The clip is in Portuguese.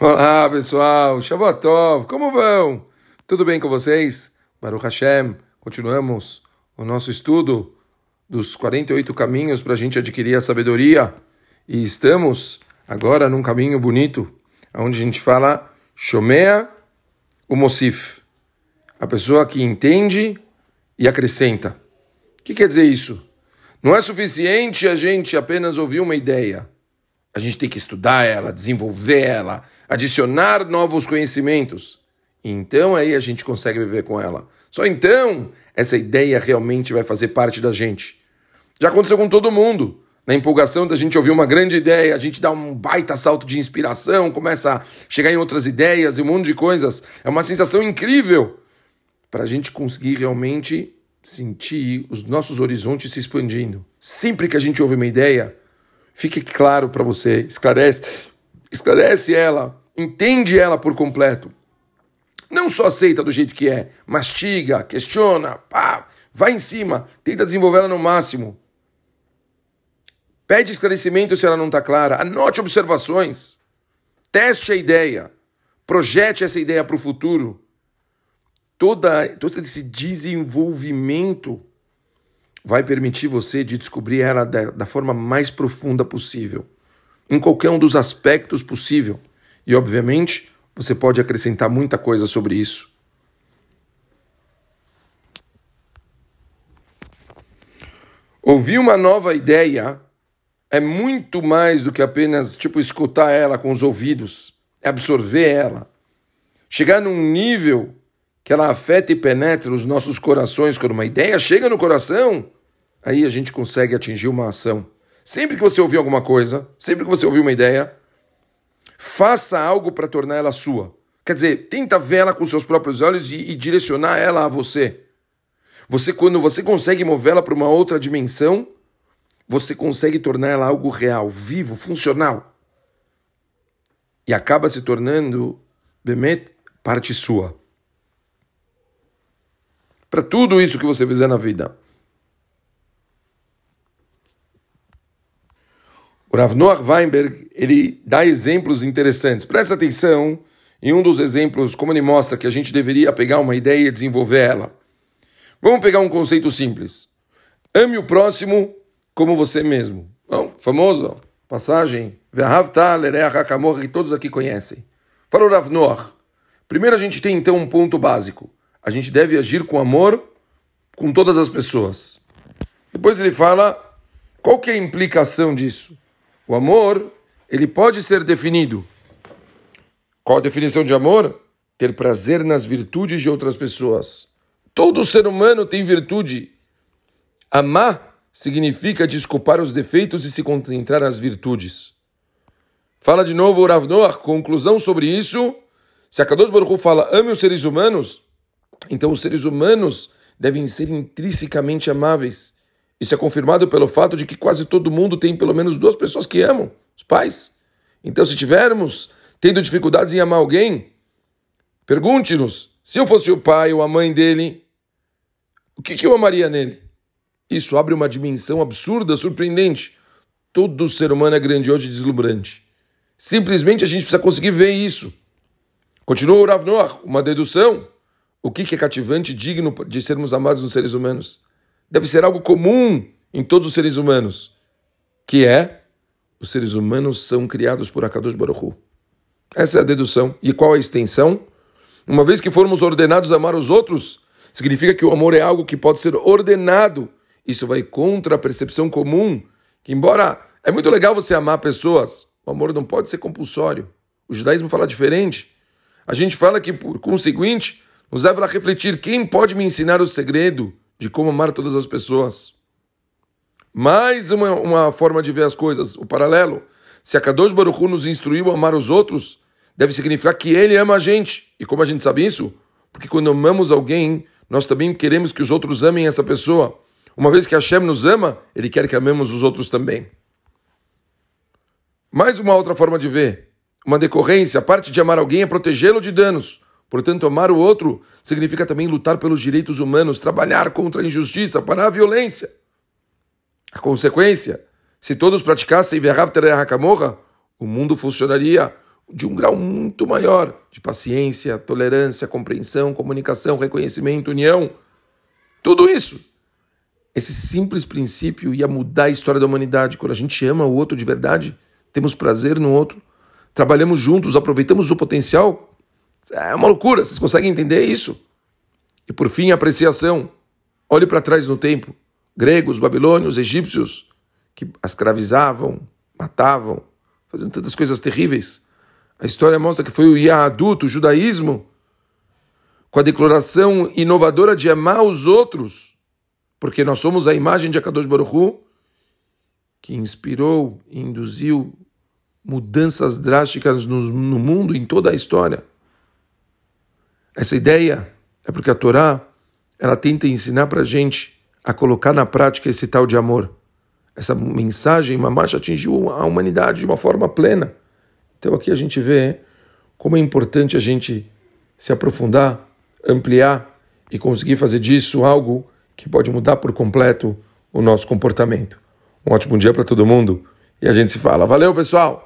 Olá pessoal, Shavuot como vão? Tudo bem com vocês? Baruch Hashem, continuamos o nosso estudo dos 48 caminhos para a gente adquirir a sabedoria e estamos agora num caminho bonito, onde a gente fala Shomea o a pessoa que entende e acrescenta. O que quer dizer isso? Não é suficiente a gente apenas ouvir uma ideia. A gente tem que estudar ela, desenvolver ela, adicionar novos conhecimentos. Então aí a gente consegue viver com ela. Só então essa ideia realmente vai fazer parte da gente. Já aconteceu com todo mundo. Na empolgação da gente ouvir uma grande ideia, a gente dá um baita salto de inspiração, começa a chegar em outras ideias e um monte de coisas. É uma sensação incrível para a gente conseguir realmente sentir os nossos horizontes se expandindo. Sempre que a gente ouve uma ideia, fique claro para você, esclarece, esclarece ela, entende ela por completo. Não só aceita do jeito que é, mastiga, questiona, pá, vai em cima, tenta desenvolver ela no máximo. Pede esclarecimento se ela não está clara, anote observações, teste a ideia, projete essa ideia para o futuro. Toda, todo esse desenvolvimento vai permitir você de descobrir ela da, da forma mais profunda possível, em qualquer um dos aspectos possível. E, obviamente, você pode acrescentar muita coisa sobre isso. Ouvir uma nova ideia é muito mais do que apenas tipo escutar ela com os ouvidos, é absorver ela, chegar num nível que ela afeta e penetra os nossos corações quando uma ideia chega no coração aí a gente consegue atingir uma ação. Sempre que você ouvir alguma coisa, sempre que você ouvir uma ideia, faça algo para tornar ela sua. Quer dizer, tenta ver ela com seus próprios olhos e, e direcionar ela a você. Você, quando você consegue movê-la para uma outra dimensão, você consegue tornar ela algo real, vivo, funcional. E acaba se tornando, Bemet, parte sua. Para tudo isso que você fizer na vida. O Rav Noach Weinberg ele dá exemplos interessantes. Presta atenção em um dos exemplos, como ele mostra que a gente deveria pegar uma ideia e desenvolver ela. Vamos pegar um conceito simples. Ame o próximo como você mesmo. Bom, famoso, passagem, que todos aqui conhecem. Fala o Rav Noach. Primeiro a gente tem então um ponto básico. A gente deve agir com amor com todas as pessoas. Depois ele fala qual que é a implicação disso. O amor, ele pode ser definido. Qual a definição de amor? Ter prazer nas virtudes de outras pessoas. Todo ser humano tem virtude. Amar significa desculpar os defeitos e se concentrar nas virtudes. Fala de novo o Rav conclusão sobre isso. Se a Kadosh Baruch fala ame os seres humanos, então os seres humanos devem ser intrinsecamente amáveis isso é confirmado pelo fato de que quase todo mundo tem pelo menos duas pessoas que amam, os pais. Então, se tivermos tendo dificuldades em amar alguém, pergunte-nos: se eu fosse o pai ou a mãe dele, o que, que eu amaria nele? Isso abre uma dimensão absurda, surpreendente. Todo ser humano é grandioso e deslumbrante. Simplesmente a gente precisa conseguir ver isso. Continua o Rav Noah, uma dedução. O que é cativante e digno de sermos amados nos seres humanos? Deve ser algo comum em todos os seres humanos, que é os seres humanos são criados por Akadosh Baruch. Essa é a dedução. E qual a extensão? Uma vez que formos ordenados a amar os outros, significa que o amor é algo que pode ser ordenado. Isso vai contra a percepção comum, que embora é muito legal você amar pessoas, o amor não pode ser compulsório. O judaísmo fala diferente. A gente fala que, por conseguinte, nos leva a refletir quem pode me ensinar o segredo de como amar todas as pessoas. Mais uma, uma forma de ver as coisas, o paralelo. Se a Kadosh Baruch Hu nos instruiu a amar os outros, deve significar que ele ama a gente. E como a gente sabe isso? Porque quando amamos alguém, nós também queremos que os outros amem essa pessoa. Uma vez que Hashem nos ama, ele quer que amemos os outros também. Mais uma outra forma de ver. Uma decorrência, a parte de amar alguém é protegê-lo de danos. Portanto, amar o outro significa também lutar pelos direitos humanos, trabalhar contra a injustiça, parar a violência. A consequência, se todos praticassem Verrav Hakamorra, o mundo funcionaria de um grau muito maior de paciência, tolerância, compreensão, comunicação, reconhecimento, união. Tudo isso. Esse simples princípio ia mudar a história da humanidade. Quando a gente ama o outro de verdade, temos prazer no outro, trabalhamos juntos, aproveitamos o potencial. É uma loucura, vocês conseguem entender isso? E por fim, apreciação. Olhe para trás no tempo. Gregos, babilônios, egípcios, que escravizavam, matavam, fazendo tantas coisas terríveis. A história mostra que foi o Yahadut, o judaísmo, com a declaração inovadora de amar os outros, porque nós somos a imagem de Akadosh Baruch Hu, que inspirou e induziu mudanças drásticas no, no mundo, em toda a história. Essa ideia é porque a Torá ela tenta ensinar para a gente a colocar na prática esse tal de amor. Essa mensagem, Mamash, atingiu a humanidade de uma forma plena. Então aqui a gente vê como é importante a gente se aprofundar, ampliar e conseguir fazer disso algo que pode mudar por completo o nosso comportamento. Um ótimo dia para todo mundo e a gente se fala. Valeu, pessoal!